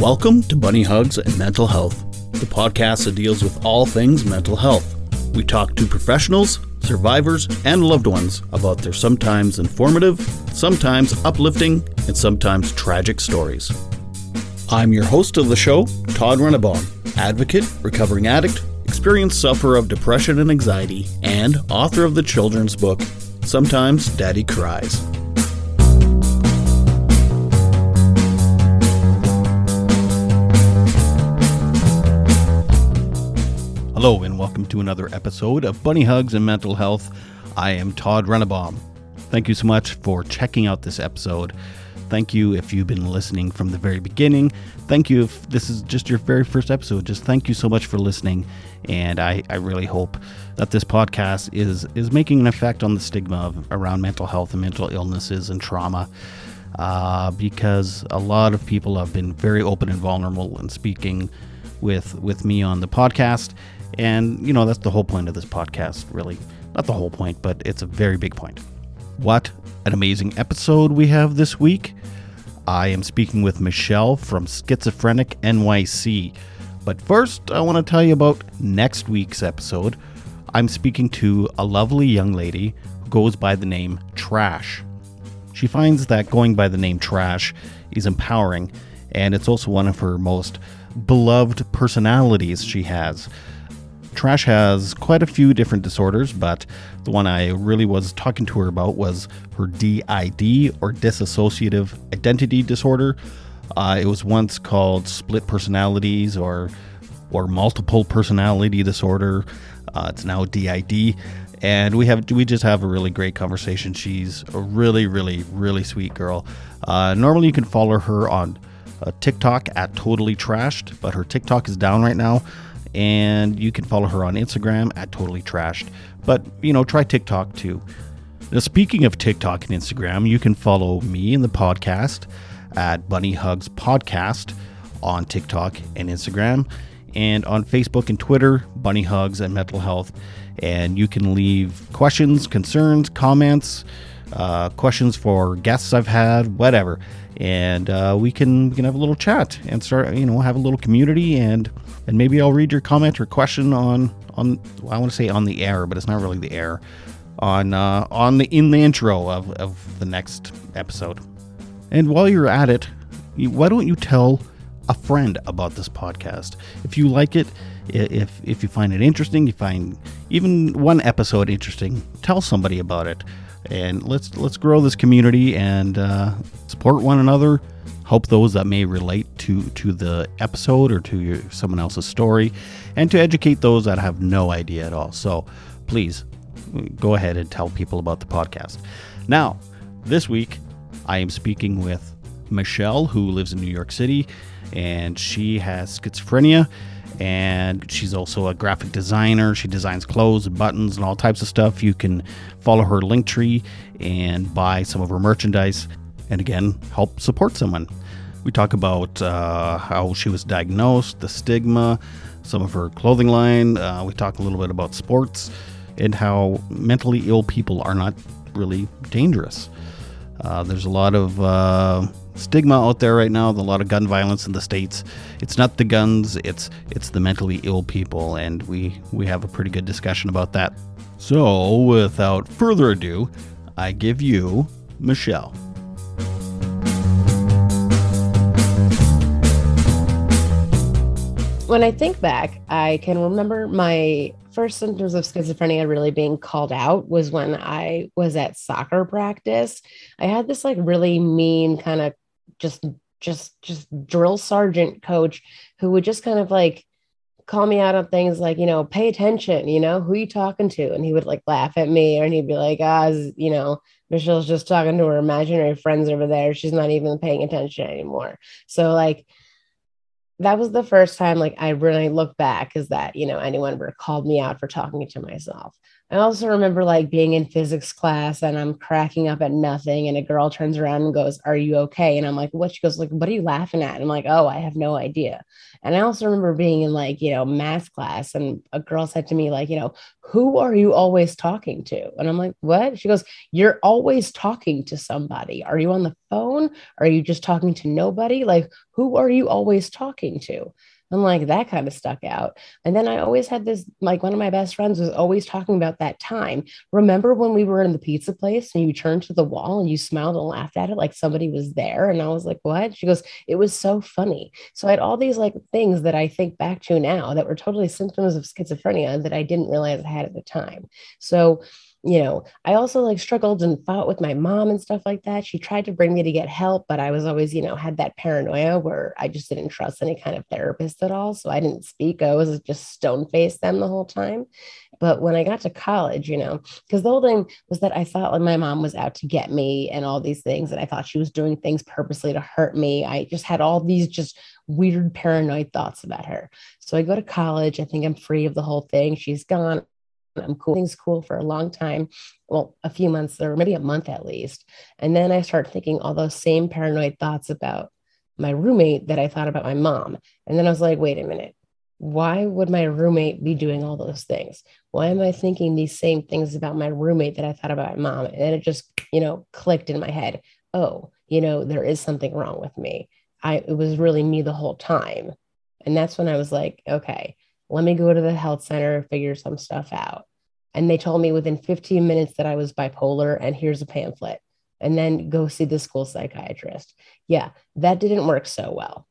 Welcome to Bunny Hugs and Mental Health, the podcast that deals with all things mental health. We talk to professionals, survivors, and loved ones about their sometimes informative, sometimes uplifting, and sometimes tragic stories. I'm your host of the show, Todd Rennebaum, advocate, recovering addict, experienced sufferer of depression and anxiety, and author of the children's book, Sometimes Daddy Cries. Hello, and welcome to another episode of Bunny Hugs and Mental Health. I am Todd Rennebaum. Thank you so much for checking out this episode. Thank you if you've been listening from the very beginning. Thank you if this is just your very first episode. Just thank you so much for listening. And I, I really hope that this podcast is is making an effect on the stigma of, around mental health and mental illnesses and trauma. Uh, because a lot of people have been very open and vulnerable and speaking with with me on the podcast and, you know, that's the whole point of this podcast, really. Not the whole point, but it's a very big point. What an amazing episode we have this week. I am speaking with Michelle from Schizophrenic NYC. But first, I want to tell you about next week's episode. I'm speaking to a lovely young lady who goes by the name Trash. She finds that going by the name Trash is empowering, and it's also one of her most beloved personalities she has. Trash has quite a few different disorders, but the one I really was talking to her about was her DID or dissociative identity disorder. Uh, it was once called split personalities or or multiple personality disorder. Uh, it's now DID, and we have we just have a really great conversation. She's a really, really, really sweet girl. Uh, normally, you can follow her on uh, TikTok at Totally Trashed, but her TikTok is down right now and you can follow her on Instagram at Totally Trashed. But you know, try TikTok too. Now, speaking of TikTok and Instagram, you can follow me in the podcast at Bunny Hugs Podcast on TikTok and Instagram, and on Facebook and Twitter, Bunny Hugs and Mental Health. And you can leave questions, concerns, comments, uh, questions for guests I've had, whatever, and uh, we can we can have a little chat and start you know have a little community and and maybe I'll read your comment or question on on well, I want to say on the air, but it's not really the air on uh, on the in the intro of of the next episode. And while you're at it, why don't you tell a friend about this podcast if you like it? If if you find it interesting, you find even one episode interesting, tell somebody about it, and let's let's grow this community and uh, support one another help those that may relate to to the episode or to your, someone else's story, and to educate those that have no idea at all. So please mm, go ahead and tell people about the podcast. Now, this week I am speaking with Michelle, who lives in New York City, and she has schizophrenia. And she's also a graphic designer. She designs clothes, and buttons, and all types of stuff. You can follow her link tree and buy some of her merchandise and again help support someone. We talk about uh, how she was diagnosed, the stigma, some of her clothing line. Uh, we talk a little bit about sports and how mentally ill people are not really dangerous. Uh, there's a lot of uh, stigma out there right now. A lot of gun violence in the states. It's not the guns. It's it's the mentally ill people, and we we have a pretty good discussion about that. So, without further ado, I give you Michelle. When I think back, I can remember my first symptoms of schizophrenia really being called out was when I was at soccer practice. I had this like really mean kind of just just just drill sergeant coach who would just kind of like call me out on things like, you know, pay attention, you know, who you talking to? And he would like laugh at me and he'd be like, ah, you know, Michelle's just talking to her imaginary friends over there. She's not even paying attention anymore. So like that was the first time like I really look back is that, you know, anyone ever called me out for talking to myself. I also remember like being in physics class and I'm cracking up at nothing. And a girl turns around and goes, Are you okay? And I'm like, What? She goes, like, what are you laughing at? And I'm like, Oh, I have no idea. And I also remember being in like, you know, math class and a girl said to me, like, you know, who are you always talking to? And I'm like, What? She goes, You're always talking to somebody. Are you on the phone? Are you just talking to nobody? Like, who are you always talking to? I'm like, that kind of stuck out. And then I always had this, like, one of my best friends was always talking about that time. Remember when we were in the pizza place and you turned to the wall and you smiled and laughed at it like somebody was there? And I was like, what? She goes, it was so funny. So I had all these like things that I think back to now that were totally symptoms of schizophrenia that I didn't realize I had at the time. So, you know, I also like struggled and fought with my mom and stuff like that. She tried to bring me to get help, but I was always, you know, had that paranoia where I just didn't trust any kind of therapist at all. So I didn't speak. I was just stone faced them the whole time. But when I got to college, you know, because the whole thing was that I thought like my mom was out to get me and all these things. And I thought she was doing things purposely to hurt me. I just had all these just weird paranoid thoughts about her. So I go to college. I think I'm free of the whole thing. She's gone. I'm cool. Things cool for a long time. Well, a few months or maybe a month at least. And then I start thinking all those same paranoid thoughts about my roommate that I thought about my mom. And then I was like, wait a minute. Why would my roommate be doing all those things? Why am I thinking these same things about my roommate that I thought about my mom? And it just, you know, clicked in my head. Oh, you know, there is something wrong with me. I it was really me the whole time. And that's when I was like, okay, let me go to the health center, figure some stuff out. And they told me within 15 minutes that I was bipolar, and here's a pamphlet, and then go see the school psychiatrist. Yeah, that didn't work so well.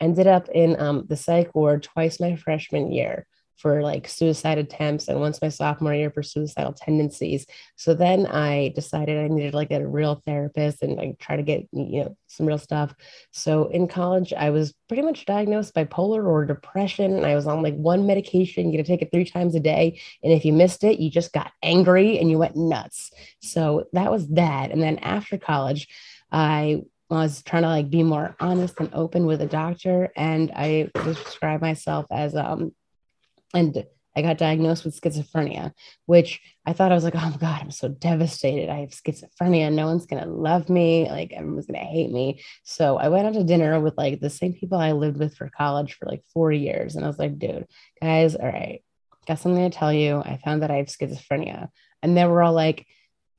Ended up in um, the psych ward twice my freshman year for like suicide attempts and once my sophomore year for suicidal tendencies. So then I decided I needed like a real therapist and like try to get you know some real stuff. So in college I was pretty much diagnosed bipolar or depression and I was on like one medication, you got to take it 3 times a day and if you missed it, you just got angry and you went nuts. So that was that. And then after college, I was trying to like be more honest and open with a doctor and I described myself as um and I got diagnosed with schizophrenia, which I thought I was like, oh my God, I'm so devastated. I have schizophrenia. No one's going to love me. Like, everyone's going to hate me. So I went out to dinner with like the same people I lived with for college for like four years. And I was like, dude, guys, all right, got something to tell you. I found that I have schizophrenia. And they were all like,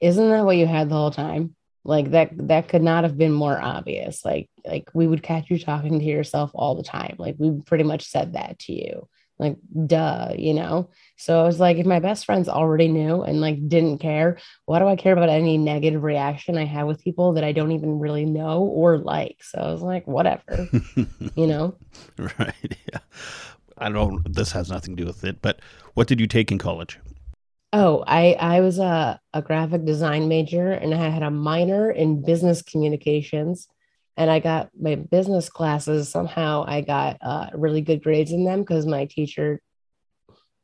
isn't that what you had the whole time? Like that, that could not have been more obvious. Like, like we would catch you talking to yourself all the time. Like we pretty much said that to you like duh you know? So i was like if my best friends already knew and like didn't care why do i care about any negative reaction i have with people that i don't even really know or like? So i was like whatever you know? Right yeah. I don't this has nothing to do with it but what did you take in college? Oh i i was a, a graphic design major and i had a minor in business communications and I got my business classes. Somehow I got uh, really good grades in them because my teacher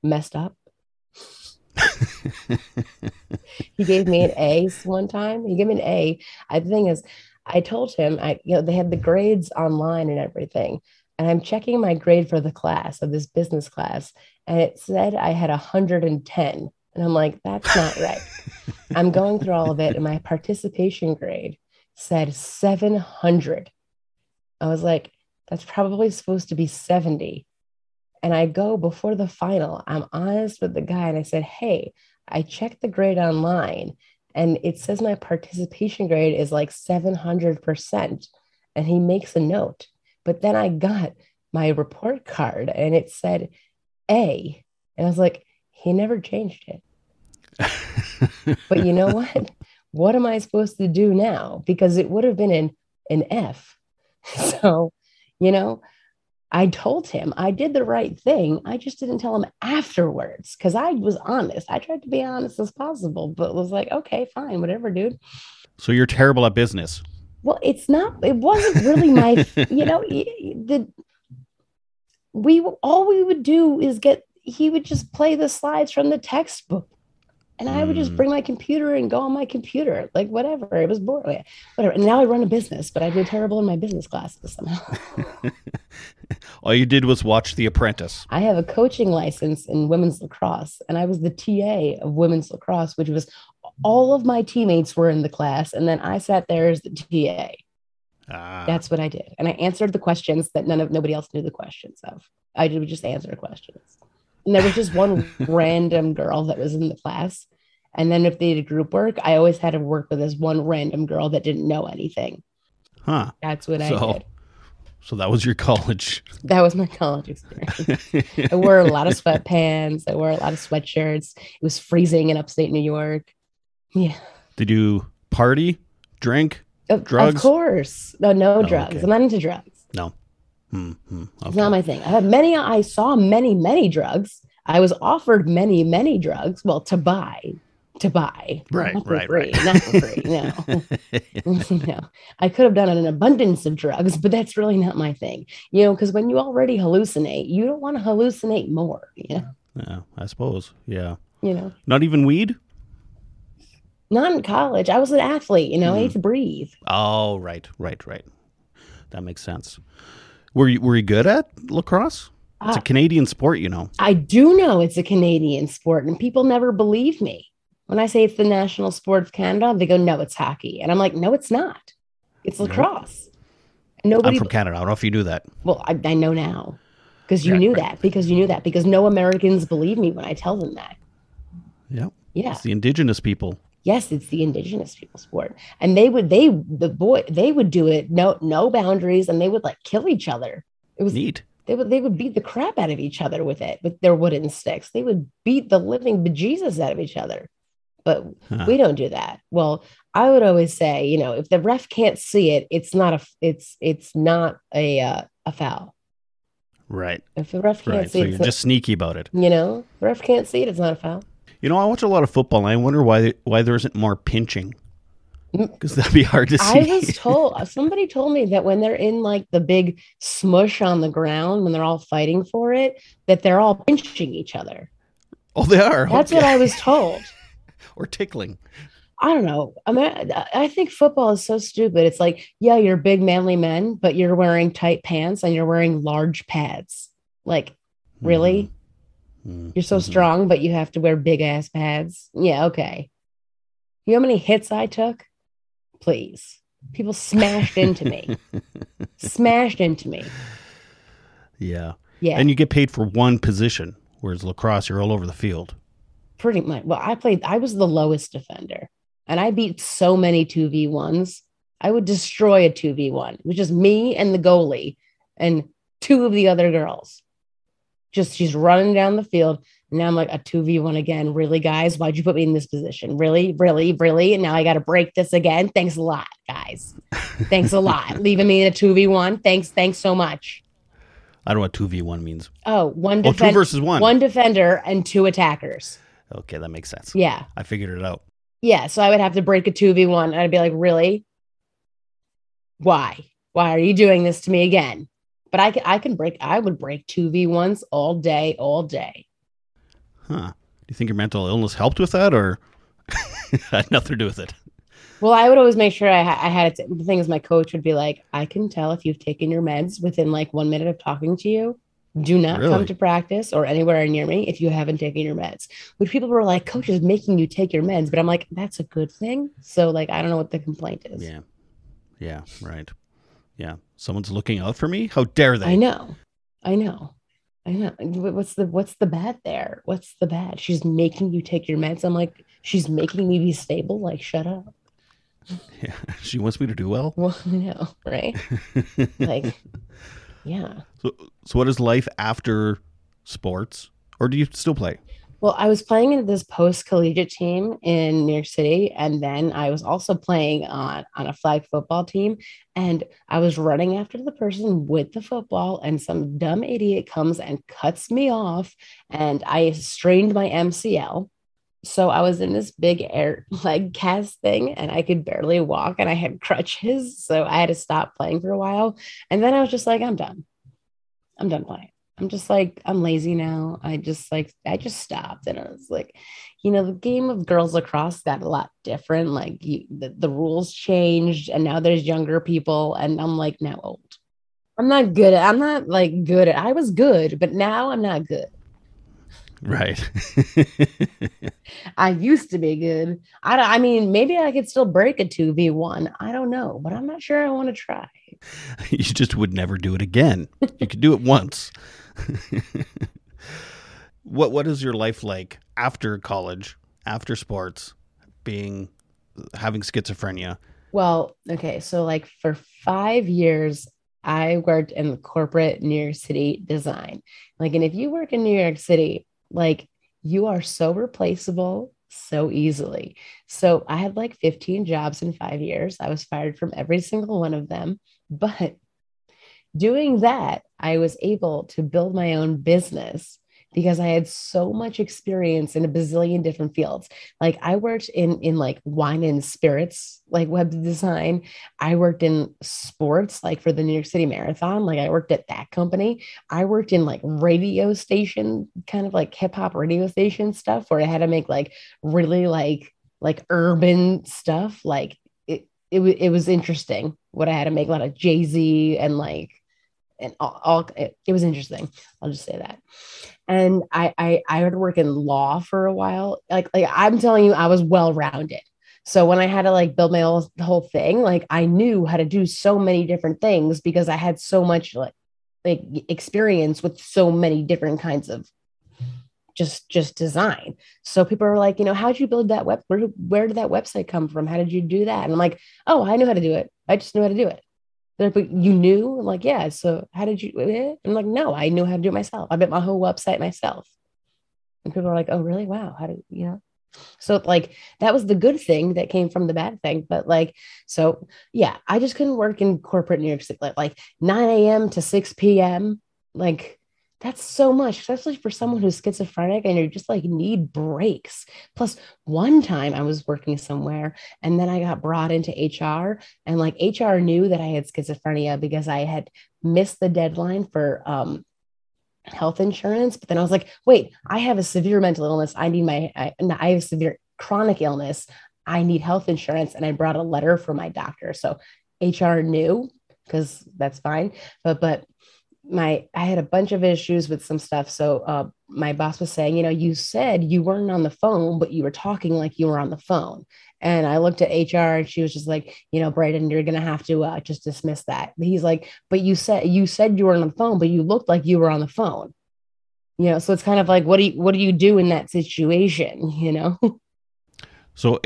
messed up. he gave me an A one time. He gave me an A. I, the thing is, I told him, I you know, they had the grades online and everything, and I'm checking my grade for the class of this business class, and it said I had 110, and I'm like, that's not right. I'm going through all of it, and my participation grade said 700. I was like, that's probably supposed to be 70. And I go before the final, I'm honest with the guy and I said, hey, I checked the grade online and it says my participation grade is like 700%. And he makes a note. But then I got my report card and it said A. And I was like, he never changed it. but you know what? What am I supposed to do now? Because it would have been an, an F. So, you know, I told him I did the right thing. I just didn't tell him afterwards because I was honest. I tried to be honest as possible, but was like, okay, fine, whatever, dude. So you're terrible at business. Well, it's not, it wasn't really my, you know, the, we, all we would do is get, he would just play the slides from the textbook And I would just Mm. bring my computer and go on my computer, like whatever. It was boring, whatever. And now I run a business, but I did terrible in my business classes somehow. All you did was watch The Apprentice. I have a coaching license in women's lacrosse, and I was the TA of women's lacrosse, which was all of my teammates were in the class, and then I sat there as the TA. Ah, That's what I did, and I answered the questions that none of nobody else knew the questions of. I would just answer questions, and there was just one random girl that was in the class, and then if they did group work, I always had to work with this one random girl that didn't know anything. huh. That's what I So- did. So that was your college. That was my college experience. I wore a lot of sweatpants. I wore a lot of sweatshirts. It was freezing in upstate New York. Yeah. did you party, drink? Of, Drugs? Of course. No, no Oh, drugs. okay. I'm not into drugs. No. Hmm, hmm, It's not my thing. I had many, I saw many, many drugs. I was offered many, many drugs. Well, to buy, to buy. Right, Not right, free. right. Not for free. No. no. I could have done an abundance of drugs, but that's really not my thing. You know, because when you already hallucinate, you don't want to hallucinate more. You know, yeah, I suppose. Yeah. you know. Not even weed? Not in college. I was an athlete, you know, I Mhm. need to breathe. Oh, right, right, right. That makes sense. Were you were you good at lacrosse? It's a Ah. Canadian sport, you know. I do know it's a Canadian sport, and people never believe me. When I say it's the national sport of Canada, they go, no, it's hockey. And I'm like, no, it's not. It's lacrosse. And I'm from Canada. I don't know if you knew that. well, I, I know now because you Right, knew right. that, because you knew that, because no Americans believe me when I tell them that. Yeah. Yeah. It's the indigenous people. Yes, it's the indigenous people sport. And they would, they, the boy, they would do it, no, no boundaries, and they would like kill each other. It was Neat. they would they would beat the crap out of each other with it with their wooden sticks they would beat the living bejesus out of each other but Huh. we don't do that well i would always say you know if the ref can't see it it's not a it's it's not a uh, a foul Right. if the ref can't Right. see So it you're just sneaky about it. you know the ref can't see it it's not a foul You know, I watch a lot of football and I wonder why why there isn't more pinching. Mm. Because that'd be hard to see. I was told somebody told me that when they're in like the big smush on the ground when they're all fighting for it that they're all pinching each other. oh, they are. That's Okay. what I was told. or tickling. I don't know. I mean, I- I think football is so stupid. It's like, yeah, you're big manly men, but you're wearing tight pants and you're wearing large pads. Like, really? Mhm. You're so Mhm. strong, but you have to wear big ass pads. Yeah, okay. You know how many hits I took? Please. People smashed into me. smashed into me. Yeah. Yeah, And you get paid for one position, whereas lacrosse, you're all over the field. pretty much. Well, I played, I was the lowest defender and I beat so many 2v1s. I would destroy a 2v1, which is me and the goalie and two of the other girls. Just she's running down the field. And now I'm like a 2v1 again. Really, guys? Why'd you put me in this position? Really, really, really? And now I got to break this again. Thanks a lot, guys. Thanks a lot. Leaving me in a 2v1. Thanks, thanks so much. I don't know what 2v1 means. Oh, one Oh, two defender, versus one. one defender and two attackers. Okay, that makes sense. Yeah. I figured it out. Yeah, so I would have to break a 2v1 and I'd be like, really? Why? Why are you doing this to me again? But I can, I can break, I would break 2v1s all day, all day. Huh. Do you think your mental illness helped with that or had nothing to do with it? Well, I would always make sure I, ha- I had it. The thing is, my coach would be like, I can tell if you've taken your meds within like one minute of talking to you. Do not Really? come to practice or anywhere near me if you haven't taken your meds. Which people were like, Coach is making you take your meds. But I'm like, that's a good thing. So, like, I don't know what the complaint is. Yeah. Yeah, right. Yeah. Someone's looking out for me? How dare they? I know. I know. I know. What's the what's the bad there? What's the bad? She's making you take your meds. I'm like, she's making me be stable. Like, shut up. Yeah. She wants me to do well. Well, I know, right? Like, yeah. So, so what is life after sports? Or do you still play? Well, I was playing in this post collegiate team in New York City, and then I was also playing on on a flag football team. And I was running after the person with the football, and some dumb idiot comes and cuts me off, and I strained my MCL. So I was in this big air leg cast thing, and I could barely walk, and I had crutches, so I had to stop playing for a while. And then I was just like, I'm done. I'm done playing. I'm just like, I'm lazy now. I just like, I just stopped. And I was like, you know, the game of girls lacrosse got a lot different. Like you, the, the rules changed and now there's younger people. And I'm like, now old. I'm not good at, I'm not like good at, I was good, but now I'm not good. Right. I used to be good. I, I mean, maybe I could still break a 2v1. I don't know, but I'm not sure I want to try. you just would never do it again. You could do it once. what what is your life like after college, after sports, being having schizophrenia? Well, okay, so like for 5 years I worked in corporate New York City design. Like and if you work in New York City, like you are so replaceable so easily. So I had like 15 jobs in 5 years. I was fired from every single one of them, but doing that, I was able to build my own business because I had so much experience in a bazillion different fields. Like I worked in in like wine and spirits, like web design. I worked in sports, like for the New York City Marathon. Like I worked at that company. I worked in like radio station, kind of like hip hop radio station stuff, where I had to make like really like like urban stuff. Like it it, it was interesting what I had to make a lot of Jay Z and like and all, all it, it, was interesting. I'll just say that. And I, I I had to work in law for a while. Like like I'm telling you, I was well rounded. So when I had to like build my whole, whole thing, like I knew how to do so many different things because I had so much like like experience with so many different kinds of just just design. So people are like, you know, how did you build that web? Where, where did that website come from? How did you do that? And I'm like, oh, I knew how to do it. I just knew how to do it. They're like, but you knew? I'm like, yeah. So how did you? I'm like, no, I knew how to do it myself. I built my whole website myself. And people are like, oh, really? Wow. How did you know? So like that was the good thing that came from the bad thing. But like, so yeah, I just couldn't work in corporate New York City, like, like 9 a.m. to 6 p.m. Like that's so much, especially for someone who's schizophrenic and you just like need breaks. Plus, one time I was working somewhere and then I got brought into HR, and like HR knew that I had schizophrenia because I had missed the deadline for um, health insurance. But then I was like, wait, I have a severe mental illness. I need my, I, I have severe chronic illness. I need health insurance. And I brought a letter from my doctor. So HR knew because that's fine. But, but my I had a bunch of issues with some stuff. So uh, my boss was saying, you know, you said you weren't on the phone, but you were talking like you were on the phone. And I looked at HR and she was just like, you know, Brayden, you're gonna have to uh, just dismiss that. He's like, but you said you said you were on the phone, but you looked like you were on the phone. You know, so it's kind of like, what do you what do you do in that situation? You know. So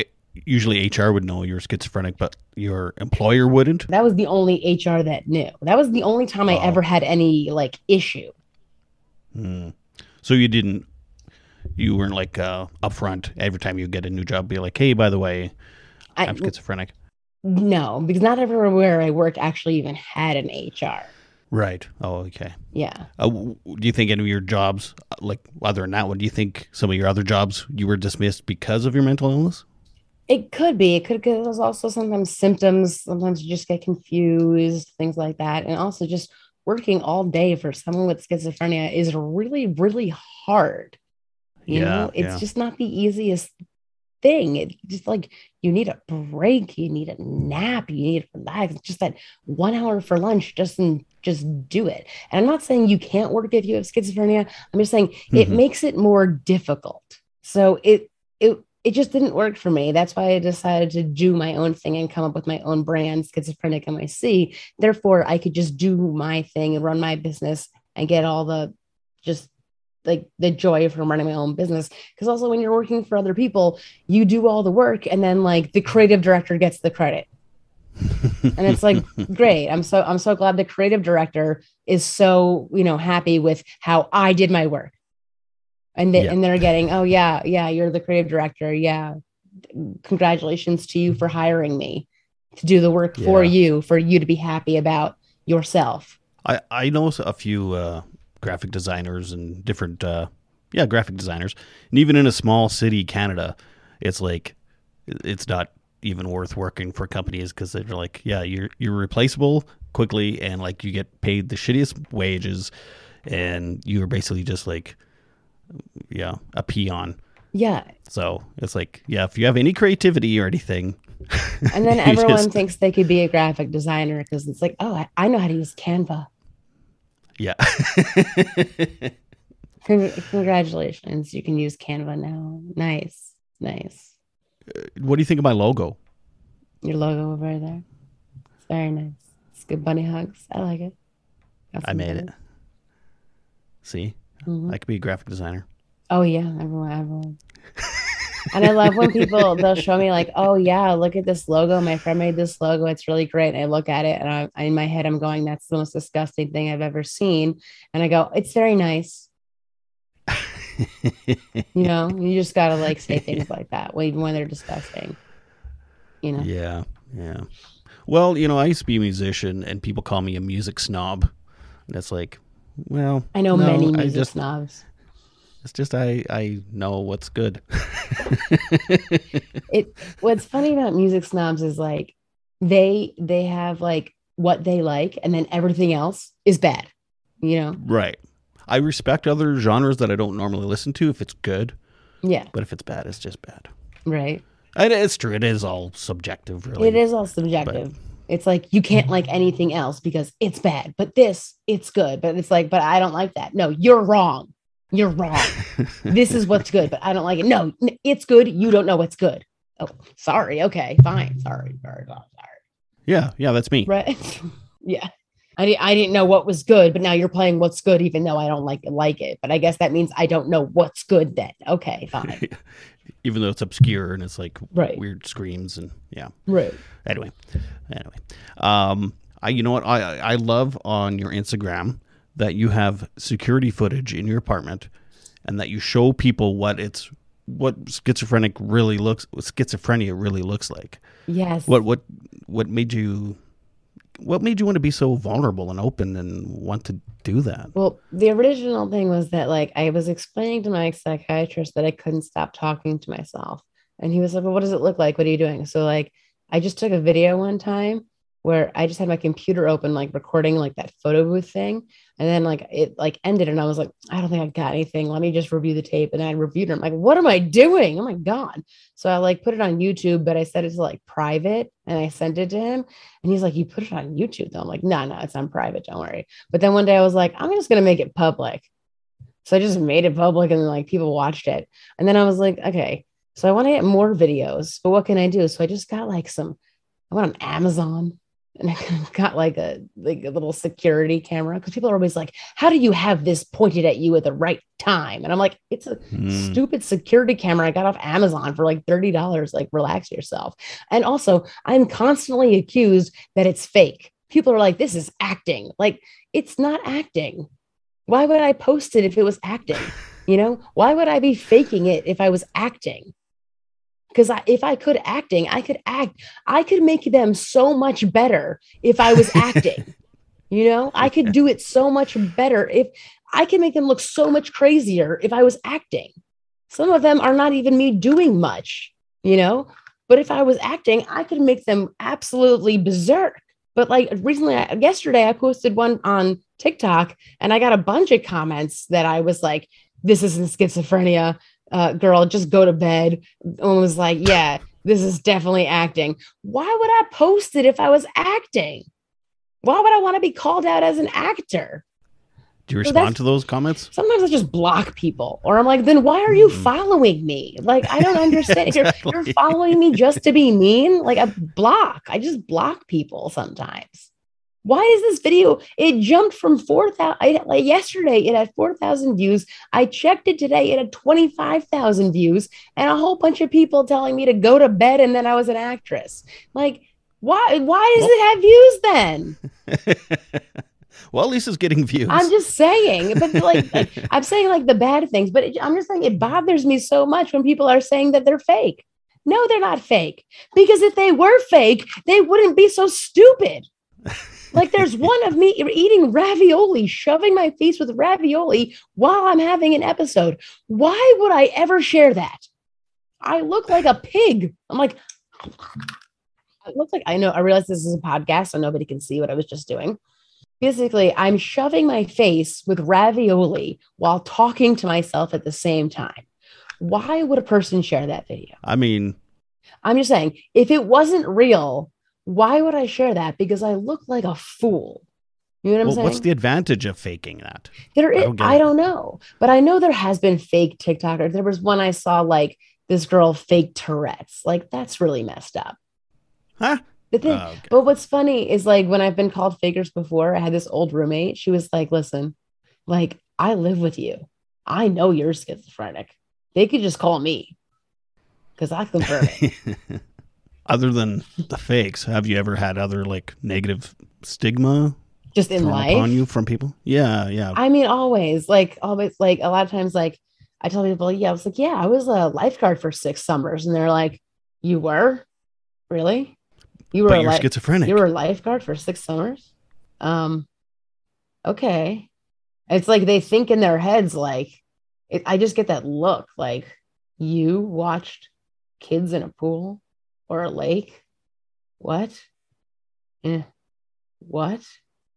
usually HR would know you're schizophrenic, but your employer wouldn't. That was the only HR that knew. That was the only time I oh. ever had any like issue. Hmm. So you didn't, you weren't like uh, upfront every time you get a new job, be like, hey, by the way, I'm I, schizophrenic. No, because not everywhere I worked actually even had an HR. Right. Oh, okay. Yeah. Uh, do you think any of your jobs, uh, like other than that one, do you think some of your other jobs you were dismissed because of your mental illness? It could be. It could there's also sometimes symptoms. Sometimes you just get confused, things like that. And also just working all day for someone with schizophrenia is really, really hard. You yeah, know, it's yeah. just not the easiest thing. It's just like you need a break, you need a nap, you need to relax. Just that one hour for lunch doesn't just do it. And I'm not saying you can't work if you have schizophrenia. I'm just saying mm-hmm. it makes it more difficult. So it it it just didn't work for me. That's why I decided to do my own thing and come up with my own brand, Schizophrenic NYC. Therefore, I could just do my thing and run my business and get all the just like the joy from running my own business. Because also, when you're working for other people, you do all the work and then like the creative director gets the credit. and it's like great i'm so i'm so glad the creative director is so you know happy with how i did my work and they, yeah. and they're getting oh yeah yeah you're the creative director. Yeah. Congratulations to you for hiring me to do the work yeah. for you for you to be happy about yourself. I i know a few uh, graphic designers and different uh, yeah graphic designers. And even in a small city canada it's like it's not even worth working for companies because they're like yeah you're you're replaceable quickly and like you get paid the shittiest wages. And you're basically just like, yeah, a peon. Yeah. So it's like, yeah, if you have any creativity or anything, And then everyone just- thinks they could be a graphic designer because it's like, oh, I, I know how to use Canva. yeah. Con- congratulations. You can use Canva now. Nice. Nice. Uh, what do you think of my logo? Your logo over there. It's very nice. It's good bunny hugs. I like it. I made it. See, Mhm. I could be a graphic designer. Oh yeah, everyone, everyone. and I love when people they'll show me like, oh yeah, look at this logo. My friend made this logo. It's really great. And I look at it and I, I- in my head I'm going, that's the most disgusting thing I've ever seen. And I go, it's very nice. You know, you just gotta like say things like that, even when they're disgusting. You know, Yeah, yeah. Well, you know, I used to be a musician, and people call me a music snob. And it's like, well, I know no, many music just, snobs. It's just I I know what's good. It what's funny about music snobs is like they they have like what they like, and then everything else is bad. You know, right. I respect other genres that I don't normally listen to if it's good, yeah, but if it's bad, it's just bad. right. And it's true. It is all subjective, really. It is all subjective. It's like you can't like mm-hmm. anything else because it's bad, but this it's good. But it's like, but I don't like that. No, you're wrong. You're wrong. this is what's good, but I don't like it. No, it's good. You don't know what's good. Oh, sorry. Okay, fine. Sorry. Sorry. Sorry. Yeah, yeah, that's me. Right? yeah. I, I didn't know what was good, but now you're playing what's good, even though I don't like like it. But I guess that means I don't know what's good then. Okay, fine. Even though it's obscure and it's like Right. weird screams and yeah. right. Anyway, anyway, um, I you know what I I love on your Instagram that you have security footage in your apartment, and that you show people what it's what schizophrenic really looks what schizophrenia really looks like. Yes. What what what made you what made you want to be so vulnerable and open and want to do that? Well, the original thing was that like I was explaining to my psychiatrist that I couldn't stop talking to myself. And he was like, Well, what does it look like? What are you doing? So like I just took a video one time where I just had my computer open, like recording like that photo booth thing. And then like it like ended and I was like, I don't think I got anything. Let me just review the tape. And I reviewed it. I'm like, what am I doing? Oh my God. So I like put it on YouTube, but I said it's like private and I sent it to him. And he's like, You put it on YouTube though. I'm like, no, no, it's on private. Don't worry. But then one day I was like, I'm just gonna make it public. So I just made it public and then like people watched it. And then I was like, okay, so I want to get more videos, but what can I do? So I just got like some, I went on Amazon and I got like a like a little security camera because people are always like, how do you have this pointed at you at the right time? And I'm like, it's a Hmm. stupid security camera I got off Amazon for like $30. Like, relax yourself. And also, I'm constantly accused that it's fake. People are like, this is acting. Like, it's not acting. Why would I post it if it was acting? You know, why would I be faking it if I was acting? Because I, if I could acting, I could act. I could make them so much better if I was acting. you know, I could do it so much better if I can make them look so much crazier if I was acting. Some of them are not even me doing much, you know, but if I was acting, I could make them absolutely berserk. But like recently, I, yesterday, I posted one on TikTok and I got a bunch of comments that I was like, this isn't schizophrenia. Uh, girl, just go to bed. And was like, yeah, this is definitely acting. Why would I post it if I was acting? Why would I want to be called out as an actor? Do you respond that's- to those comments? Sometimes I just block people, or I'm like, then why are you Mhm. following me? Like, I don't understand. If you're, you're following me just to be mean. Like, I block. I just block people sometimes. Why is this video? It jumped from 4,000. Like yesterday, it had 4,000 views. I checked it today, it had 25,000 views, and a whole bunch of people telling me to go to bed and then I was an actress. Like, why, why does it have views then? well, at least it's getting views. I'm just saying, but like, like, I'm saying like the bad things, but it, I'm just saying it bothers me so much when people are saying that they're fake. No, they're not fake because if they were fake, they wouldn't be so stupid. Like there's one of me eating ravioli, shoving my face with ravioli while I'm having an episode. Why would I ever share that? I look like a pig. I'm like, I look like I know. I realize this is a podcast, so nobody can see what I was just doing. Basically, I'm shoving my face with ravioli while talking to myself at the same time. Why would a person share that video? I mean, I'm just saying, if it wasn't real, why would I share that? Because I look like a fool. You know what I'm well, saying? what's the advantage of faking that? There I don't I don't know, but I know there has been fake TikTokers. There was one I saw like this girl fake Tourette's. Like that's really messed up. Huh? The thing, Oh, okay. but what's funny is like when I've been called fakers before, I had this old roommate. She was like, "Listen, like I live with you. I know you're schizophrenic. They could just call me because I confirm it." Other than the fakes, have you ever had other like negative stigma just in life. on you from people? Yeah, yeah. I mean, always, like, always, like, a lot of times, like, I tell people, yeah, I was like, yeah, I was a lifeguard for six summers. And they're like, you were? Really? You were but a you're li- schizophrenic. you were a lifeguard for six summers? Um, okay. It's like they think in their heads, like, it, I just get that look, like, you watched kids in a pool or a lake? What? Eh. What?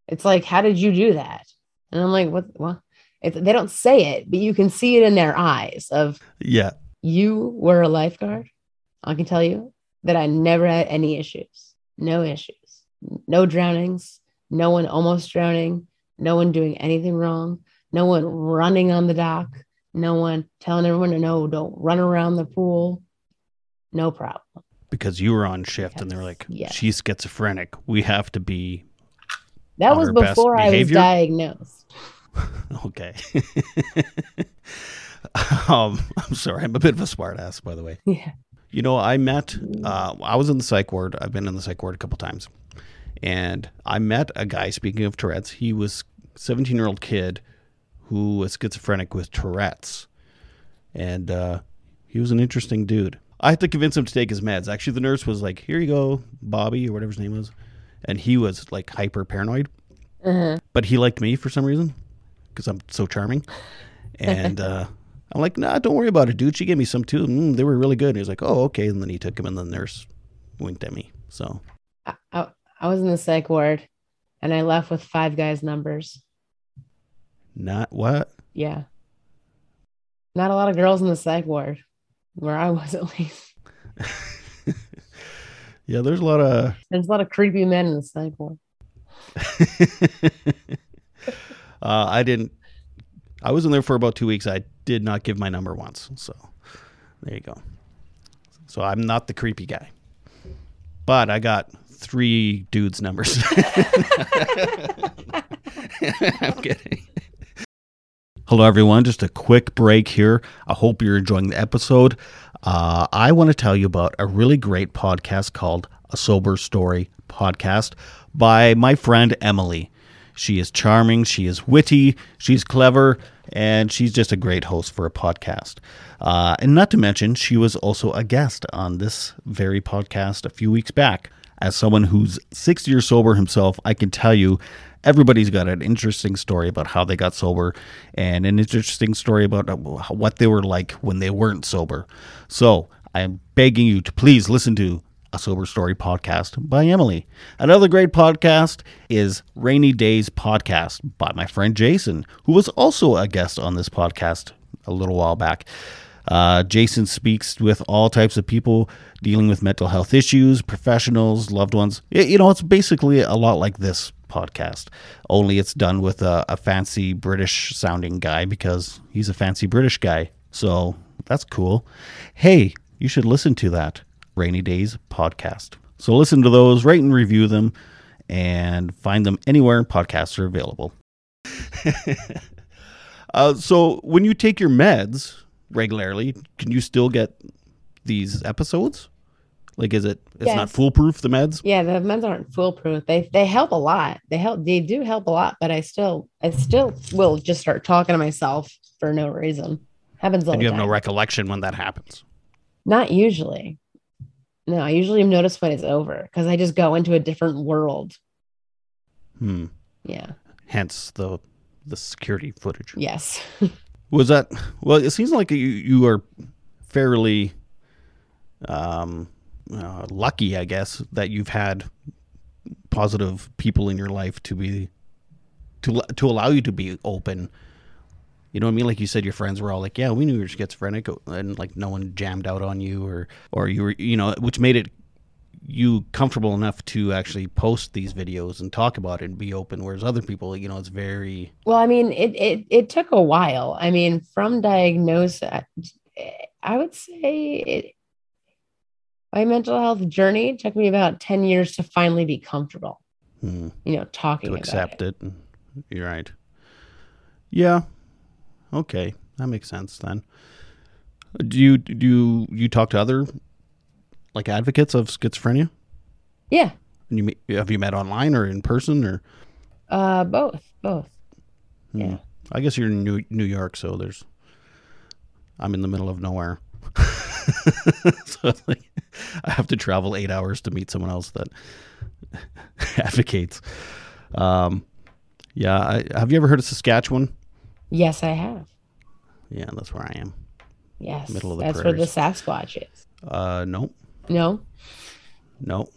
It's like, how did you do that? And I'm like, what? What? It's, they don't say it, but you can see it in their eyes. Of yeah. you were a lifeguard. I can tell you that I never had any issues, no issues, no drownings, no one almost drowning, no one doing anything wrong, no one running on the dock, no one telling everyone to no, don't run around the pool. No problem. Because you were on shift and they were like, Yes. she's schizophrenic. We have to be That was before I was diagnosed. okay. um, I'm sorry. I'm a bit of a smartass, by the way. Yeah. You know, I met, uh, I was in the psych ward. I've been in the psych ward a couple times. And I met a guy, speaking of Tourette's, he was 17 year old kid who was schizophrenic with Tourette's. And uh, he was an interesting dude. I had to convince him to take his meds. Actually, the nurse was like, here you go, Bobby, or whatever his name was. And he was like hyper paranoid Uh-huh. but he liked me for some reason because I'm so charming. And uh, I'm like, nah, don't worry about it, dude. She gave me some too. Mm, they were really good. And he was like, oh, okay. And then he took him, and the nurse winked at me. So I, I, I was in the psych ward and I left with five guys' numbers. not what? Yeah. Not a lot of girls in the psych ward where I was at least. Yeah, there's a lot of. There's a lot of creepy men in the ward. uh, I didn't. I was in there for about two weeks. I did not give my number once. So there you go. So I'm not the creepy guy, but I got three dudes' numbers. I'm kidding. Hello, everyone. Just a quick break here. I hope you're enjoying the episode. Uh, I want to tell you about a really great podcast called A Sober Story Podcast by my friend Emily. She is charming, she is witty, she's clever, and she's just a great host for a podcast. Uh, and not to mention, she was also a guest on this very podcast a few weeks back. As someone who's six years sober himself, I can tell you everybody's got an interesting story about how they got sober and an interesting story about uh, what they were like when they weren't sober. So I'm begging you to please listen to a Sober Story podcast by Emily. Another great podcast is Rainy Days Podcast by my friend Jason, who was also a guest on this podcast a little while back. Uh, Jason speaks with all types of people dealing with mental health issues, professionals, loved ones. Y- You know, it's basically a lot like this podcast, only it's done with a, a fancy British sounding guy because he's a fancy British guy. So that's cool. Hey, you should listen to that Rainy Days podcast. So listen to those, rate and review them, and find them anywhere podcasts are available. uh, so when you take your meds regularly, can you still get these episodes? Like, is it? It's not foolproof. The meds. Yeah, the meds aren't foolproof. They they help a lot. They help. They do help a lot. But I still I still will just start talking to myself for no reason. Happens all and you have time. no recollection when that happens. Not usually. No, I usually notice when it's over because I just go into a different world. Hmm. Yeah. Hence the the security footage. Yes. Was that well? It seems like you you are fairly um, uh, lucky, I guess, that you've had positive people in your life to be to to allow you to be open. You know what I mean? Like you said, your friends were all like, "Yeah, we knew you were schizophrenic," and like no one jammed out on you, or or you were, you know, which made it you comfortable enough to actually post these videos and talk about it and be open. Whereas other people, you know, it's very well. I mean, it it it took a while. I mean, from diagnosis, I would say it, my mental health journey took me about ten years to finally be comfortable. Hmm. You know, talking to accept it. it. You're right. Yeah. Okay, that makes sense then. Do you do you, you talk to other like advocates of schizophrenia? Yeah. And you have you met online or in person or? Uh, both, both. Hmm. Yeah. I guess you're in New New York, so there's. I'm in the middle of nowhere, so like, I have to travel eight hours to meet someone else that advocates. Um, yeah, I, have you ever heard of Saskatchewan? Yes, I have. Yeah, that's where I am. Yes, middle of the that's prairies. where the Sasquatch is. Uh, no. No. No.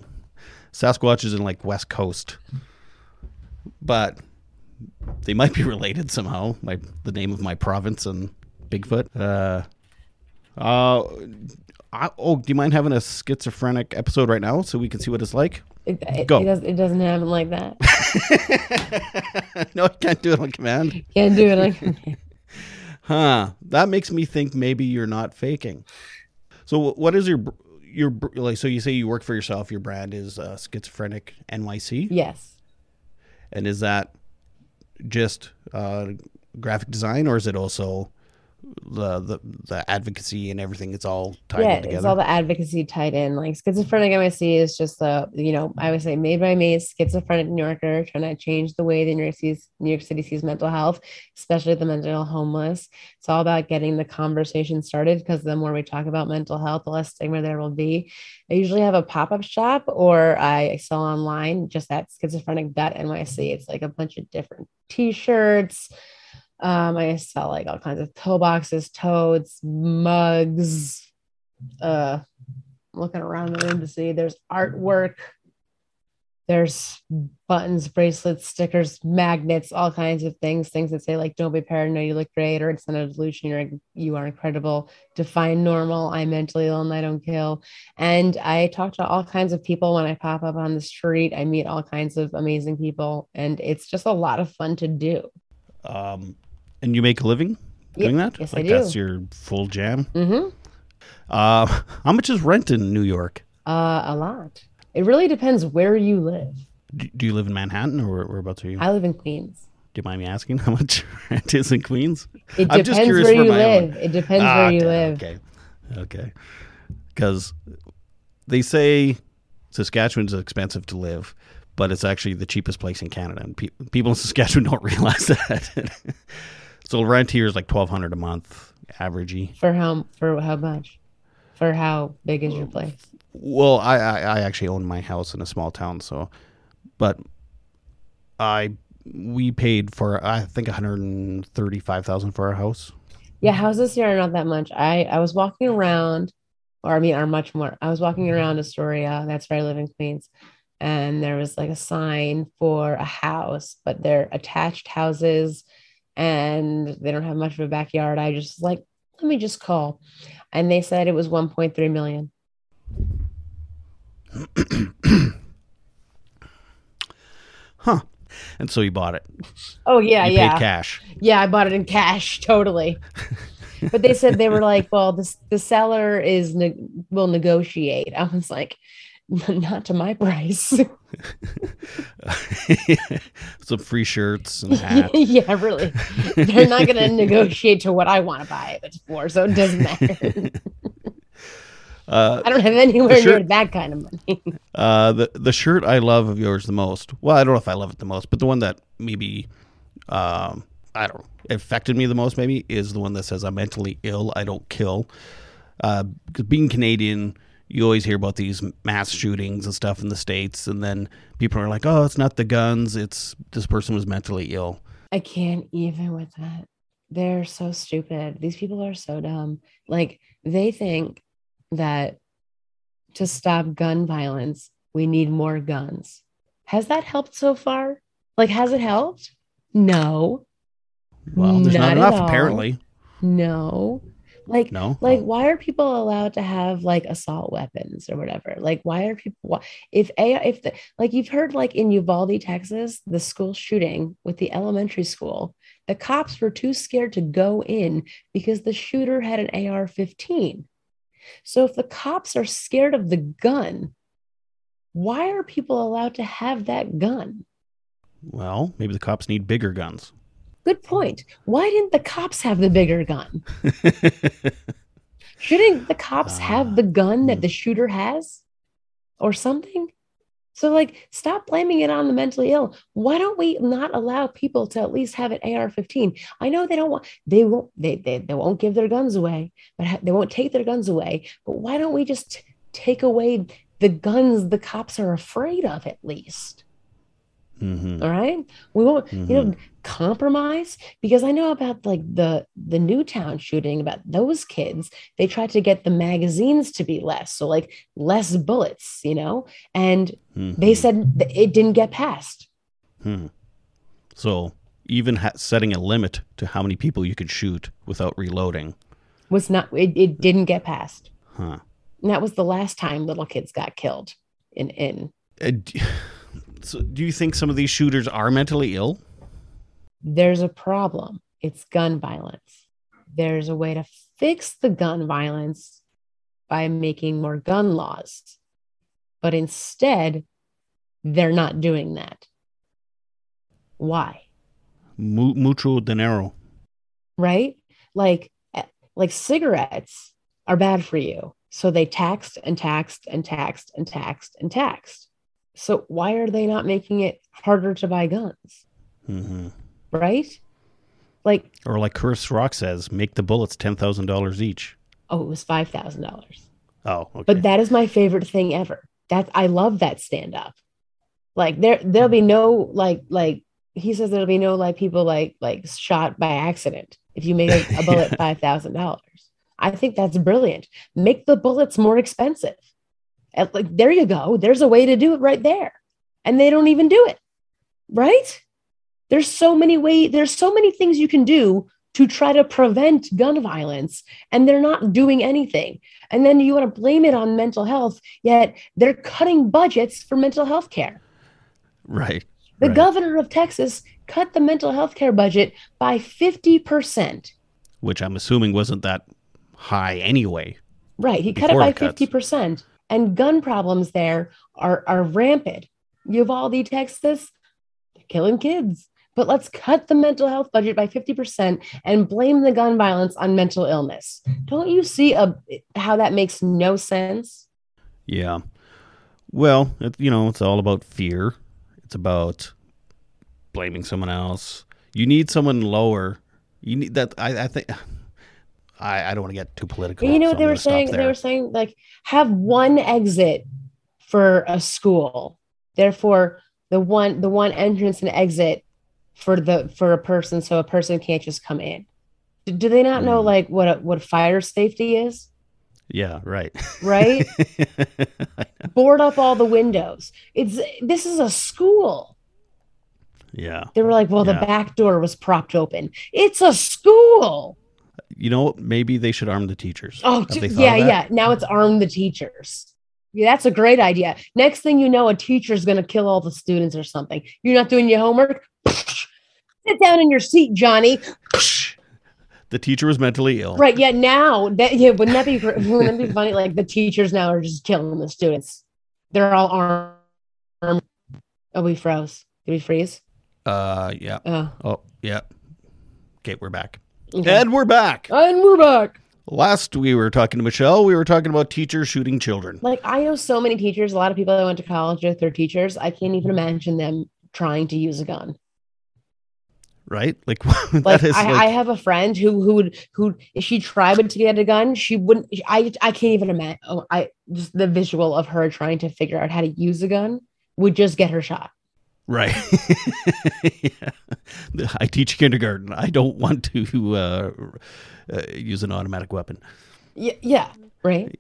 Sasquatch is in like West Coast, but they might be related somehow. My the name of my province and Bigfoot. Uh, uh, I, oh, do you mind having a schizophrenic episode right now so we can see what it's like? It, it, Go. It, does, it doesn't happen like that. no, I can't do it on command. Can't do it on command. huh. That makes me think maybe you're not faking. So, what is your your like? So you say you work for yourself. Your brand is uh, Schizophrenic NYC. Yes. And is that just uh, graphic design, or is it also the the the advocacy and everything it's all tied yeah, together. It's all the advocacy tied in. Like schizophrenic NYC is just the, you know, I would say made by me, schizophrenic New Yorker, trying to change the way the New York, sees, New York City sees mental health, especially the mental homeless. It's all about getting the conversation started because the more we talk about mental health, the less stigma there will be. I usually have a pop-up shop or I sell online just at schizophrenic.nyc. It's like a bunch of different t-shirts um, I sell like all kinds of pillboxes, totes, mugs. Uh, looking around the room to see there's artwork, there's buttons, bracelets, stickers, magnets, all kinds of things. Things that say like "Don't be paranoid, you look great," or "It's not a delusion, you're you are incredible." Define normal. I'm mentally ill and I don't kill. And I talk to all kinds of people when I pop up on the street. I meet all kinds of amazing people, and it's just a lot of fun to do. Um, and you make a living doing that? Yes, like I do. That's your full jam. Mm-hmm. Uh, how much is rent in New York? Uh, a lot. It really depends where you live. Do, do you live in Manhattan or whereabouts are you? I live in Queens. Do you mind me asking how much rent is in Queens? It I'm depends where you live. Own. It depends ah, where you live. Okay. Okay. Because they say Saskatchewan's expensive to live, but it's actually the cheapest place in Canada. And pe- people in Saskatchewan don't realize that. So rent here is like twelve hundred a month, averagey. For how for how much? For how big is your place? Well, I, I, I actually own my house in a small town, so but I we paid for I think one hundred and thirty five thousand for our house. Yeah, houses here are not that much. I I was walking around, or I mean, are much more. I was walking mm-hmm. around Astoria. That's where I live in Queens, and there was like a sign for a house, but they're attached houses and they don't have much of a backyard. I just like, let me just call. And they said it was 1.3 million. huh. And so you bought it. Oh yeah, you yeah. cash. Yeah, I bought it in cash, totally. but they said they were like, well, this the seller is ne- will negotiate. I was like, not to my price. Some free shirts and hat. yeah, really. They're not going to negotiate to what I want to buy it for, so it doesn't matter. Uh, I don't have anywhere shirt, near that kind of money. uh, the the shirt I love of yours the most. Well, I don't know if I love it the most, but the one that maybe um, I don't affected me the most maybe is the one that says I'm mentally ill. I don't kill. Because uh, being Canadian you always hear about these mass shootings and stuff in the states and then people are like oh it's not the guns it's this person was mentally ill. I can't even with that. They're so stupid. These people are so dumb. Like they think that to stop gun violence we need more guns. Has that helped so far? Like has it helped? No, Well, there's not, Not enough apparently. no. Like, No. like, Oh. why are people allowed to have like assault weapons or whatever? Like, why are people? If a if the like you've heard like in Uvalde, Texas, the school shooting with the elementary school, the cops were too scared to go in because the shooter had an AR-15. So if the cops are scared of the gun, why are people allowed to have that gun? Well, maybe the cops need bigger guns. Good point. Why didn't the cops have the bigger gun? Shouldn't the cops ah, have the gun that hmm. the shooter has or something? So, like, stop blaming it on the mentally ill. Why don't we not allow people to at least have an AR-15? I know they don't want, they won't, they they, they won't give their guns away, but they won't take their guns away. But why don't we just take away the guns the cops are afraid of at least? Hmm All right. We won't, you know, compromise because I know about like the the Newtown shooting about those kids. They tried to get the magazines to be less, so like less bullets, you know, and Mhm. they said it didn't get passed. Hmm. So even ha- setting a limit to how many people you could shoot without reloading. Was not it, it didn't get passed. Huh. And that was the last time little kids got killed in in Uh, d- so do you think some of these shooters are mentally ill? there's a problem. It's gun violence. There's a way to fix the gun violence by making more gun laws. But instead, they're not doing that. Why? Mu- mucho dinero. Right? Like like cigarettes are bad for you. So they taxed and taxed and taxed and taxed and taxed. So why are they not making it harder to buy guns? hmm Right? Like Or like Chris Rock says, make the bullets ten thousand dollars each. oh, it was five thousand dollars. Oh, okay. But that is my favorite thing ever. That I love that stand up. Like there there'll be no like like he says there'll be no like people like like shot by accident if you make a, a bullet five thousand dollars. I think that's brilliant. Make the bullets more expensive. And, like there you go. There's a way to do it right there. And they don't even do it. Right? There's so many way there's so many things you can do to try to prevent gun violence and they're not doing anything. And then you want to blame it on mental health, yet they're cutting budgets for mental health care. right. The right. governor of Texas cut the mental health care budget by 50%. Which I'm assuming wasn't that high anyway. Right. He cut it by the cuts. 50%. And gun problems there are, are rampant. Uvalde, Texas, they're killing kids. But let's cut the mental health budget by 50% and blame the gun violence on mental illness. Don't you see a, how that makes no sense? Yeah. Well, it, you know, it's all about fear. It's about blaming someone else. You need someone lower. You need that. I, I think. I, I don't want to get too political. you know so what they I'm were saying? They were saying like have one exit for a school. Therefore, the one the one entrance and exit for the for a person, so a person can't just come in. Do, do they not know Hmm. like what a, what fire safety is? Yeah. Right. Right? Board up all the windows. It's this is a school. yeah. They were like, well, Yeah. the back door was propped open. It's a school. You know, maybe they should arm the teachers. Oh, t- yeah, yeah. Now it's arm the teachers. Yeah, that's a great idea. Next thing you know, a teacher's going to kill all the students or something. You're not doing your homework. Sit down in your seat, Johnny. The teacher was mentally ill. Right. Yeah. Now that yeah, wouldn't that be wouldn't that be funny? Like the teachers now are just killing the students. They're all armed. Oh, we froze. Did we freeze? Uh. Yeah. Oh, Oh. Yeah. Okay, we're back. And we're back. and we're back. Last we were talking to Michelle, we were talking about teachers shooting children. Like I know so many teachers. A lot of people that went to college with their teachers. I can't even imagine them trying to use a gun. Right? Like like I, like I have a friend who who would who if she tried to get a gun she wouldn't I I can't even imagine oh, I just the visual of her trying to figure out how to use a gun would just get her shot Right. yeah. I teach kindergarten. I don't want to uh, uh, use an automatic weapon. yeah yeah right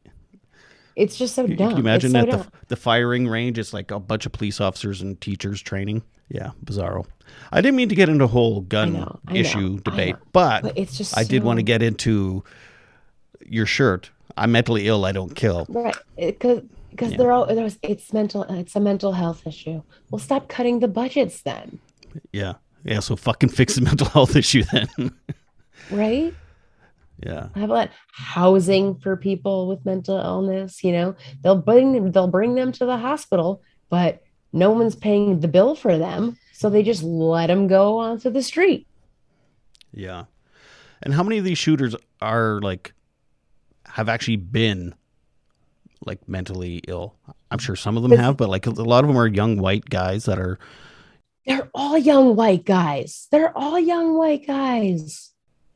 It's just so Can dumb. you imagine it's so at dumb. the, the firing range, it's like a bunch of police officers and teachers training. Yeah, bizarro. I didn't mean to get into a whole gun know, I issue I debate, know. but, But it's just I did want to get into your shirt. I'm mentally ill. I don't kill. Right. Because because they're all there's it's mental it's a mental health issue. Well, stop cutting the budgets then, Yeah, yeah. So fucking fix the mental health issue then. right? yeah, have a lot housing for people with mental illness? You know, they'll bring they'll bring them to the hospital, but no one's paying the bill for them, so they just let them go onto the street. yeah. And how many of these shooters are like have actually been like mentally ill? I'm sure some of them have, but like a lot of them are young white guys that are They're all young white guys. They're all young white guys.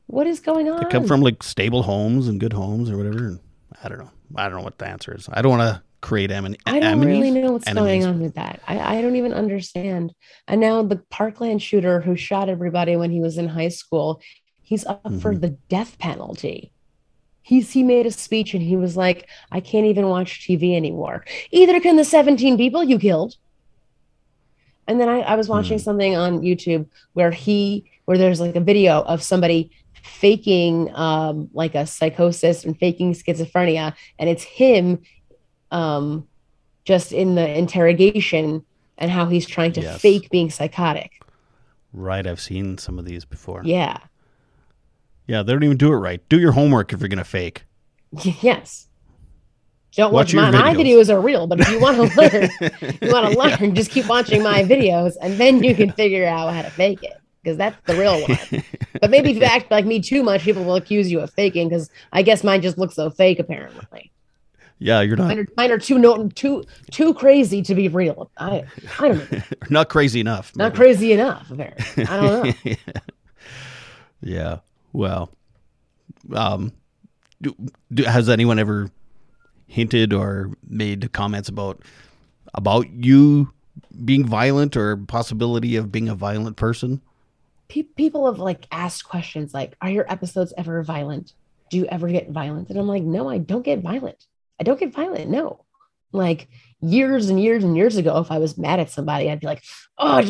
What is going on? They come from like stable homes and good homes or whatever. And I don't know. I don't know what the answer is. I don't want to create em- I don't enemies. really know what's enemies. going on with that. I, I don't even understand. And now the Parkland shooter who shot everybody when he was in high school, he's up for Mhm. the death penalty. He's he made a speech and he was like, I can't even watch TV anymore. Either can the 17 people you killed. And then I, I was watching Hmm. something on YouTube where he where there's like a video of somebody faking um like a psychosis and faking schizophrenia and it's him um just in the interrogation and how he's trying to Yes. fake being psychotic. Right. I've seen some of these before. Yeah. Yeah, They don't even do it right. Do your homework if you're going to fake. Yes. Don't Watch watch, my, my videos. videos are real, but if you want to learn, you want to learn, just keep watching my videos and then you can figure out how to fake it because that's the real one. But maybe if you act like me too much, people will accuse you of faking because I guess mine just looks so fake apparently. yeah, you're not Mine are, mine are too no, too too crazy to be real. I I don't know. not crazy enough. Not crazy enough. Apparently. I don't know. yeah. Well, um, do, do, has anyone ever hinted or made comments about about you being violent or possibility of being a violent person? Pe- people have like asked questions like, "Are your episodes ever violent? Do you ever get violent?" And I'm like, "No, I don't get violent. I don't get violent. No." Like years and years and years ago, if I was mad at somebody, I'd be like, "Oh,"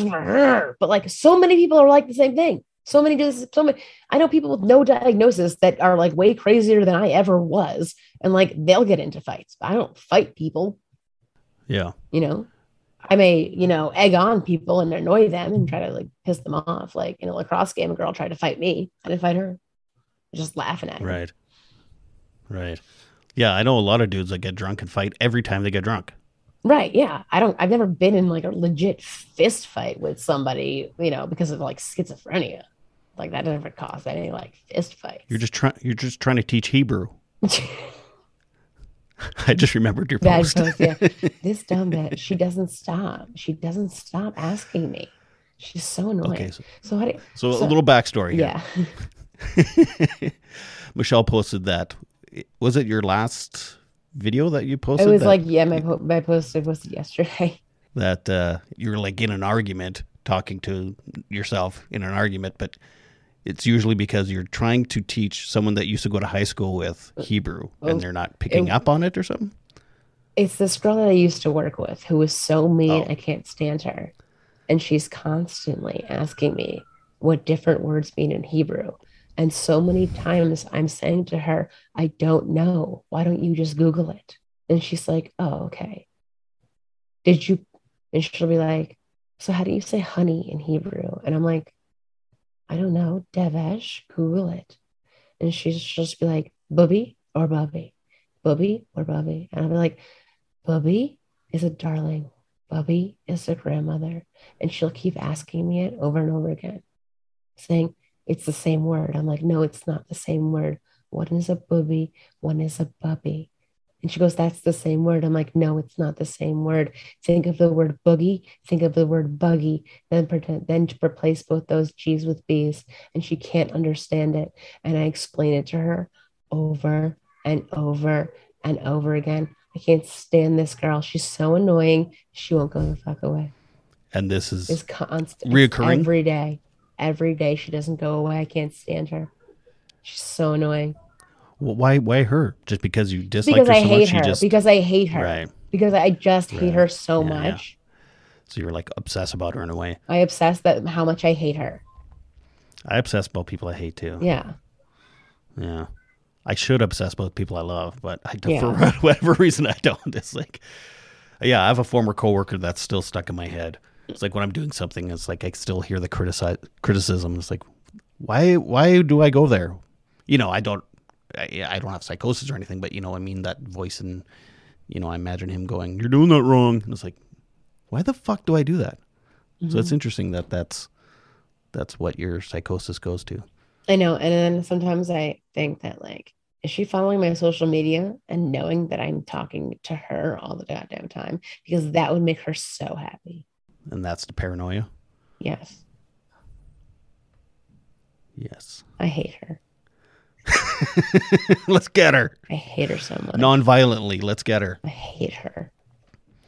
but like so many people are like the same thing. So many. So many. I know people with no diagnosis that are like way crazier than I ever was, and like they'll get into fights. I don't fight people. Yeah. you know i may you know egg on people and annoy them and try to like piss them off like in a lacrosse game a girl tried to fight me i didn't fight her just laughing at her Right. Right. Yeah, I know a lot of dudes that get drunk and fight every time they get drunk. right yeah i don't i've never been in like a legit fist fight with somebody you know because of like schizophrenia like that never caused any like fist fights You're just trying. You're just trying to teach Hebrew. I just remembered your post. post yeah this dumb bitch she doesn't stop she doesn't stop asking me she's so annoying okay, so, so do so, So- a little backstory. here. yeah Michelle posted that. Was it your last video that you posted? it was that, like yeah my, po- my post I posted yesterday that uh, you were like in an argument, talking to yourself in an argument, but it's usually because you're trying to teach someone that used to go to high school with uh, Hebrew, oh, and they're not picking it- up on it or something. It's this girl that I used to work with who was so mean, Oh. I can't stand her. And she's constantly asking me what different words mean in Hebrew. And so many times I'm saying to her, I don't know. Why don't you just Google it? And she's like, Oh, okay. Did you? And she'll be like, So how do you say honey in Hebrew? And I'm like, I don't know. Devesh, Google it. And she's just be like, Bubby or Bubby, Bubby or Bubby. And I'll be like, Bubby is a darling. Bubby is a grandmother. And she'll keep asking me it over and over again, saying, It's the same word. I'm like, No, it's not the same word. One is a booby, one is a bubby. And she goes, That's the same word. I'm like, No, it's not the same word. Think of the word boogie, think of the word buggy, then pretend, then to replace both those G's with B's. And she can't understand it. And I explain it to her over and over and over again. I can't stand this girl. She's so annoying. She won't go the fuck away. And this is It's constant. Reoccurring? every day. Every day she doesn't go away. I can't stand her. She's so annoying. Well, why? Why her? Just because you dislike because her I hate much? her. Just Because I hate her. right. Because I just hate Right. her so Yeah, yeah. much. So you're like obsessed about her in a way. I obsess that how much I hate her. I obsess about people I hate too. Yeah. Yeah. I should obsess about people I love, but I don't, Yeah. for whatever reason I don't. It's like, yeah, I have a former coworker that's still stuck in my head. It's like when I'm doing something, it's like I still hear the criticize criticism. It's like, why why do I go there? You know, I don't I, I don't have psychosis or anything, but you know, I mean that voice and you know, I imagine him going, "You're doing that wrong," and it's like, why the fuck do I do that? So it's mm-hmm. interesting that that's that's what your psychosis goes to. I know. And then sometimes I think that like, is she following my social media and knowing that I'm talking to her all the goddamn time? Because that would make her so happy. And that's the paranoia. Yes. Yes. I hate her. Let's get her. I hate her so much. Non-violently. Let's get her. I hate her.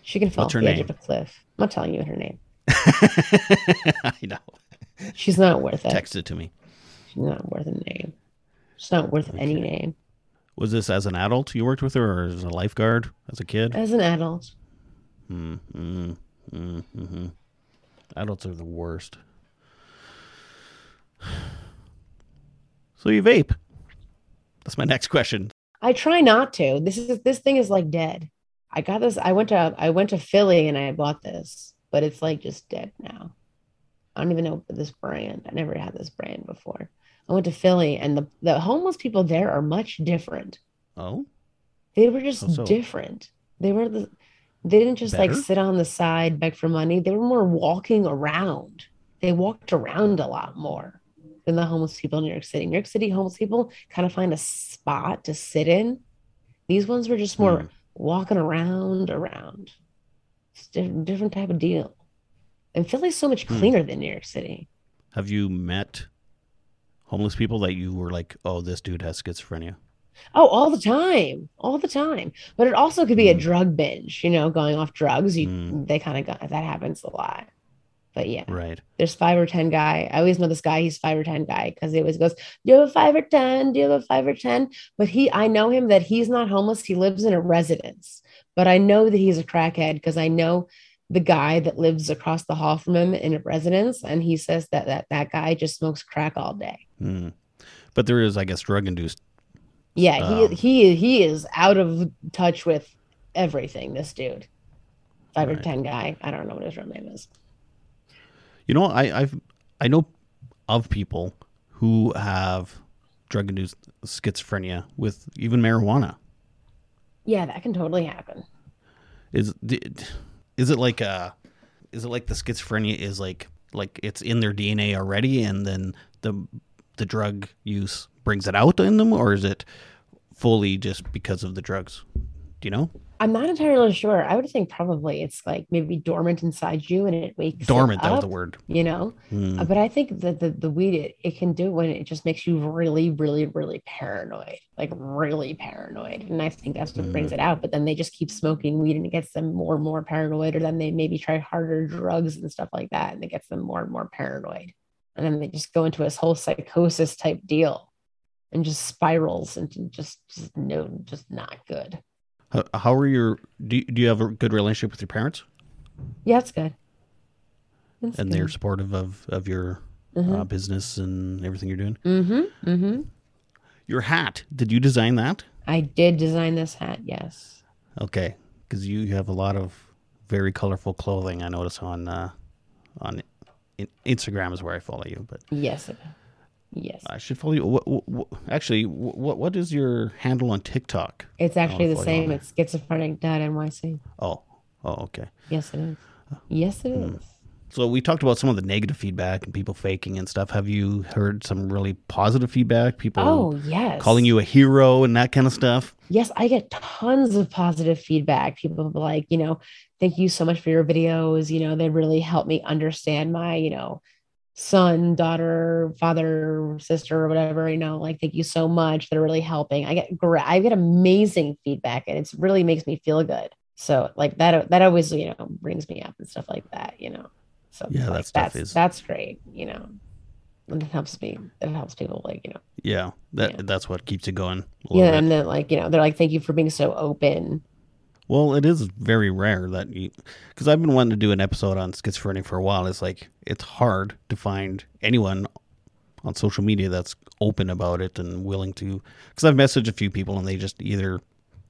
She can fall What's off the edge of a cliff. I'm not telling you her name. I know. She's not worth it. Text it to me. She's not worth a name. She's not worth any name. Was this as an adult you worked with her, or as a lifeguard as a kid? As an adult, Mm, mm, mm, hmm Adults are the worst. So you vape? That's my next question. I try not to. This is this thing is like dead. I got this. I went to I went to Philly and I bought this, but it's like just dead now. I don't even know this brand. I never had this brand before. I went to Philly and the, the homeless people there are much different. Oh, They were just different. They were the they didn't just like sit on the side, beg for money. They were more walking around. They walked around a lot more than the homeless people in New York City. New York City homeless people kind of find a spot to sit in. These ones were just more Hmm. walking around, around. It's different, different type of deal. And Philly's so much Hmm. cleaner than New York City. have you met homeless people that you were like, "Oh, this dude has schizophrenia"? Oh, all the time, all the time. But it also could be a Mm. drug binge, you know, going off drugs. You Mm. they kind of got that happens a lot. But yeah, Right. there's five or ten guy. I always know this guy. He's five or ten guy because he always goes, "Do you have a five or ten? Do you have a five or 10? But he, I know him that he's not homeless. He lives in a residence. But I know that he's a crackhead because I know the guy that lives across the hall from him in a residence, and he says that that that guy just smokes crack all day. Mm. But there is, I guess, drug induced. Yeah, Um, he he he is out of touch with everything. This dude, five or ten guy. I don't know what his real name is. You know, I I've I know of people who have drug induced schizophrenia with even marijuana. Yeah, that can totally happen. Is is it like uh is it like the schizophrenia is like like it's in their DNA already and then the the drug use brings it out in them or is it fully just because of the drugs? Do you know? I'm not entirely sure. I would think probably it's like maybe dormant inside you and it wakes it Dormant, that was the word. You know, Hmm. Uh, but I think that the, the weed it, it can do when it just makes you really, really, really paranoid, like really paranoid. And I think that's what Mm. brings it out. But then they just keep smoking weed and it gets them more and more paranoid, or then they maybe try harder drugs and stuff like that, and it gets them more and more paranoid. And then they just go into this whole psychosis type deal and just spirals into just, just no, just not good. How, how are your do you, do you have a good relationship with your parents Yeah, it's good. It's and they're supportive of of your Mhm. uh, business and everything you're doing? Mm-hmm. Mm-hmm. Your hat, did you design that? I did design this hat. Yes. Okay, because you have a lot of very colorful clothing. I notice on uh, on in, Instagram is where I follow you, but Yes. Yes. I should follow you. What, what, actually, what what is your handle on TikTok? It's actually the follow you on same. It's schizophrenic.nyc. Oh, oh, okay. Yes, it is. Yes, it Hmm. is. So we talked about some of the negative feedback and people faking and stuff. Have you heard some really positive feedback? People Oh, yes. calling you a hero and that kind of stuff. Yes, I get tons of positive feedback. People like, you know, thank you so much for your videos. You know, they really help me understand my, you know, son, daughter, father, sister, or whatever. You know, like thank you so much. They're really helping. I get great. I get amazing feedback, and it's really makes me feel good. So like that, that always you know brings me up and stuff like that. You know, so Yeah, that stuff that's is- that's great. You know, it helps me. It helps people like you know. Yeah, that that's what keeps it going. Yeah, bit. and then like you know they're like, thank you for being so open. Well, it is very rare that you, because I've been wanting to do an episode on schizophrenia for a while. It's like it's hard to find anyone on social media that's open about it and willing to. Because I've messaged a few people and they just either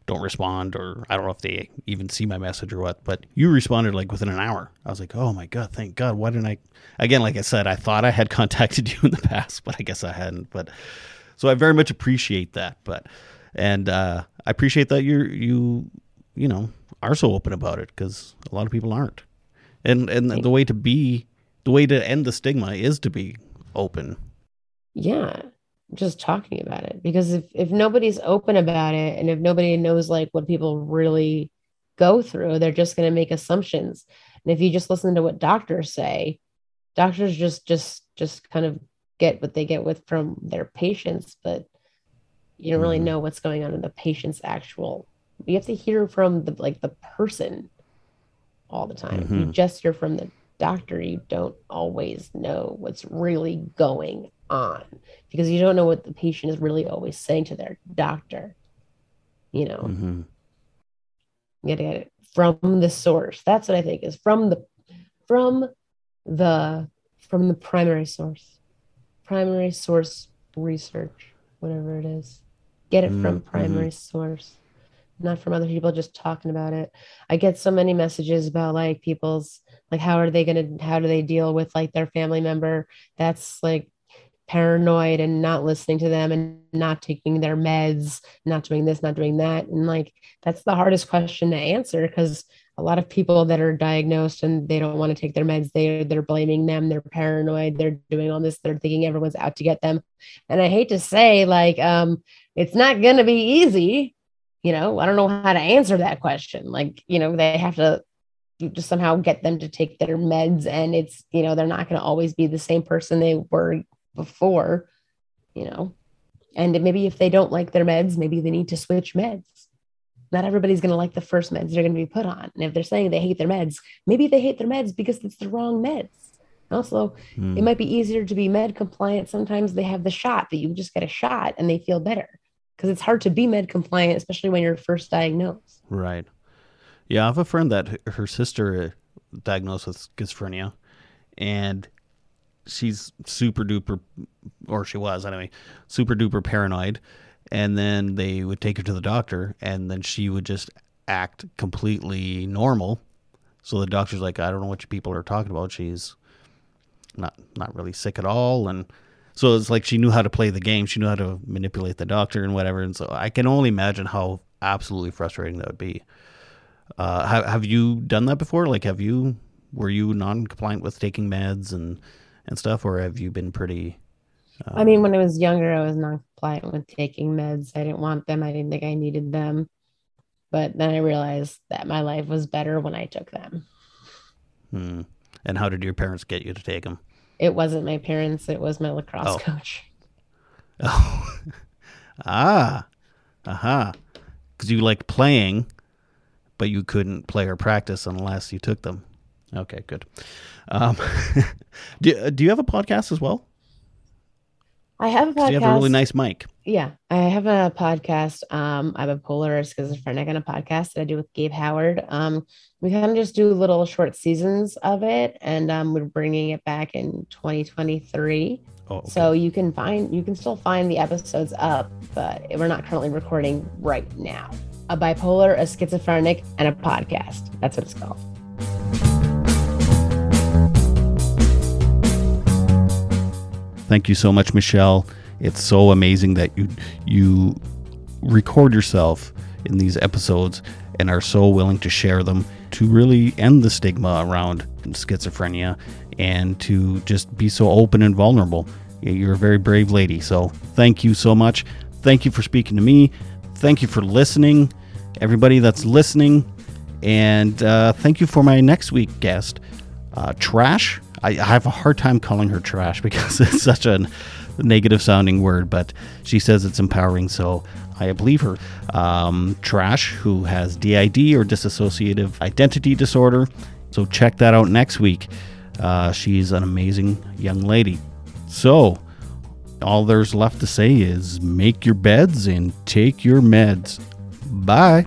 don't respond or I don't know if they even see my message or what. But you responded like within an hour. I was like, oh my god, thank God. Why didn't I? Again, like I said, I thought I had contacted you in the past, but I guess I hadn't. But so I very much appreciate that. But and uh, I appreciate that you're you you know are so open about it because a lot of people aren't. And and the way to be the way to end the stigma is to be open. Yeah, just talking about it because if if nobody's open about it and if nobody knows like what people really go through, they're just going to make assumptions. And if you just listen to what doctors say, doctors just just just kind of get what they get with from their patients, but you don't really Mhm. know what's going on in the patient's actual. You have to hear from the like the person all the time. If you just hear from the doctor, you don't always know what's really going on because you don't know what the patient is really always saying to their doctor. You know, hmm you gotta get it from the source. That's what I think is from the from the from the primary source, primary source research, whatever it is. Get it from Mm, mhm. primary source, not from other people just talking about it. I get so many messages about like people's like how are they gonna how do they deal with like their family member that's like paranoid and not listening to them and not taking their meds, not doing this, not doing that. And like that's the hardest question to answer because a lot of people that are diagnosed and they don't want to take their meds, they they're blaming them, they're paranoid, they're doing all this, they're thinking everyone's out to get them. And I hate to say, like, um, it's not gonna be easy. You know, I don't know how to answer that question. Like, you know, they have to just somehow get them to take their meds and it's you know they're not going to always be the same person they were before you know. And maybe if they don't like their meds maybe they need to switch meds. Not everybody's going to like the first meds they're going to be put on. And if they're saying they hate their meds maybe they hate their meds because it's the wrong meds. Also it hmm. might be easier to be med compliant. Sometimes they have the shot that you just get a shot and they feel better because it's hard to be med compliant especially when you're first diagnosed Right. Yeah, I have a friend that her sister uh, diagnosed with schizophrenia, and she's super duper, or she was anyway, super duper paranoid. And then they would take her to the doctor, and then she would just act completely normal. So the doctor's like, I don't know what you people are talking about. She's not not really sick at all, and so it's like she knew how to play the game. She knew how to manipulate the doctor and whatever. And so I can only imagine how absolutely frustrating that would be. Uh, have, have you done that before? Like, have you were you non-compliant with taking meds and and stuff, or have you been pretty? I mean, when I was younger, I was non-compliant with taking meds. I didn't want them. I didn't think I needed them. But then I realized that my life was better when I took them. Hmm. And how did your parents get you to take them? It wasn't my parents, it was my lacrosse Oh. coach. Oh, ah, aha. Because you like playing, but you couldn't play or practice unless you took them. Okay, good. Um, do, do you have a podcast as well? I have a podcast. you have a really nice mic. Yeah, I have a podcast. Um, I'm a bipolar or schizophrenic on a podcast that I do with Gabe Howard. Um, we kind of just do little short seasons of it, and um, we're bringing it back in 2023. Oh, okay. So you can find you can still find the episodes up, but we're not currently recording right now. A bipolar, a schizophrenic, and a podcast. That's what it's called. Thank you so much, Michelle. It's so amazing that you you record yourself in these episodes and are so willing to share them to really end the stigma around schizophrenia and to just be so open and vulnerable. You're a very brave lady. So thank you so much. Thank you for speaking to me. Thank you for listening, everybody that's listening. And uh, thank you for my next week guest, uh, Trash. I, I have a hard time calling her Trash because it's such a negative sounding word, but she says it's empowering, so I believe her. Um, Trash, who has DID or dissociative identity disorder. So check that out next week. Uh, she's an amazing young lady. So, all there's left to say is make your beds and take your meds. Bye.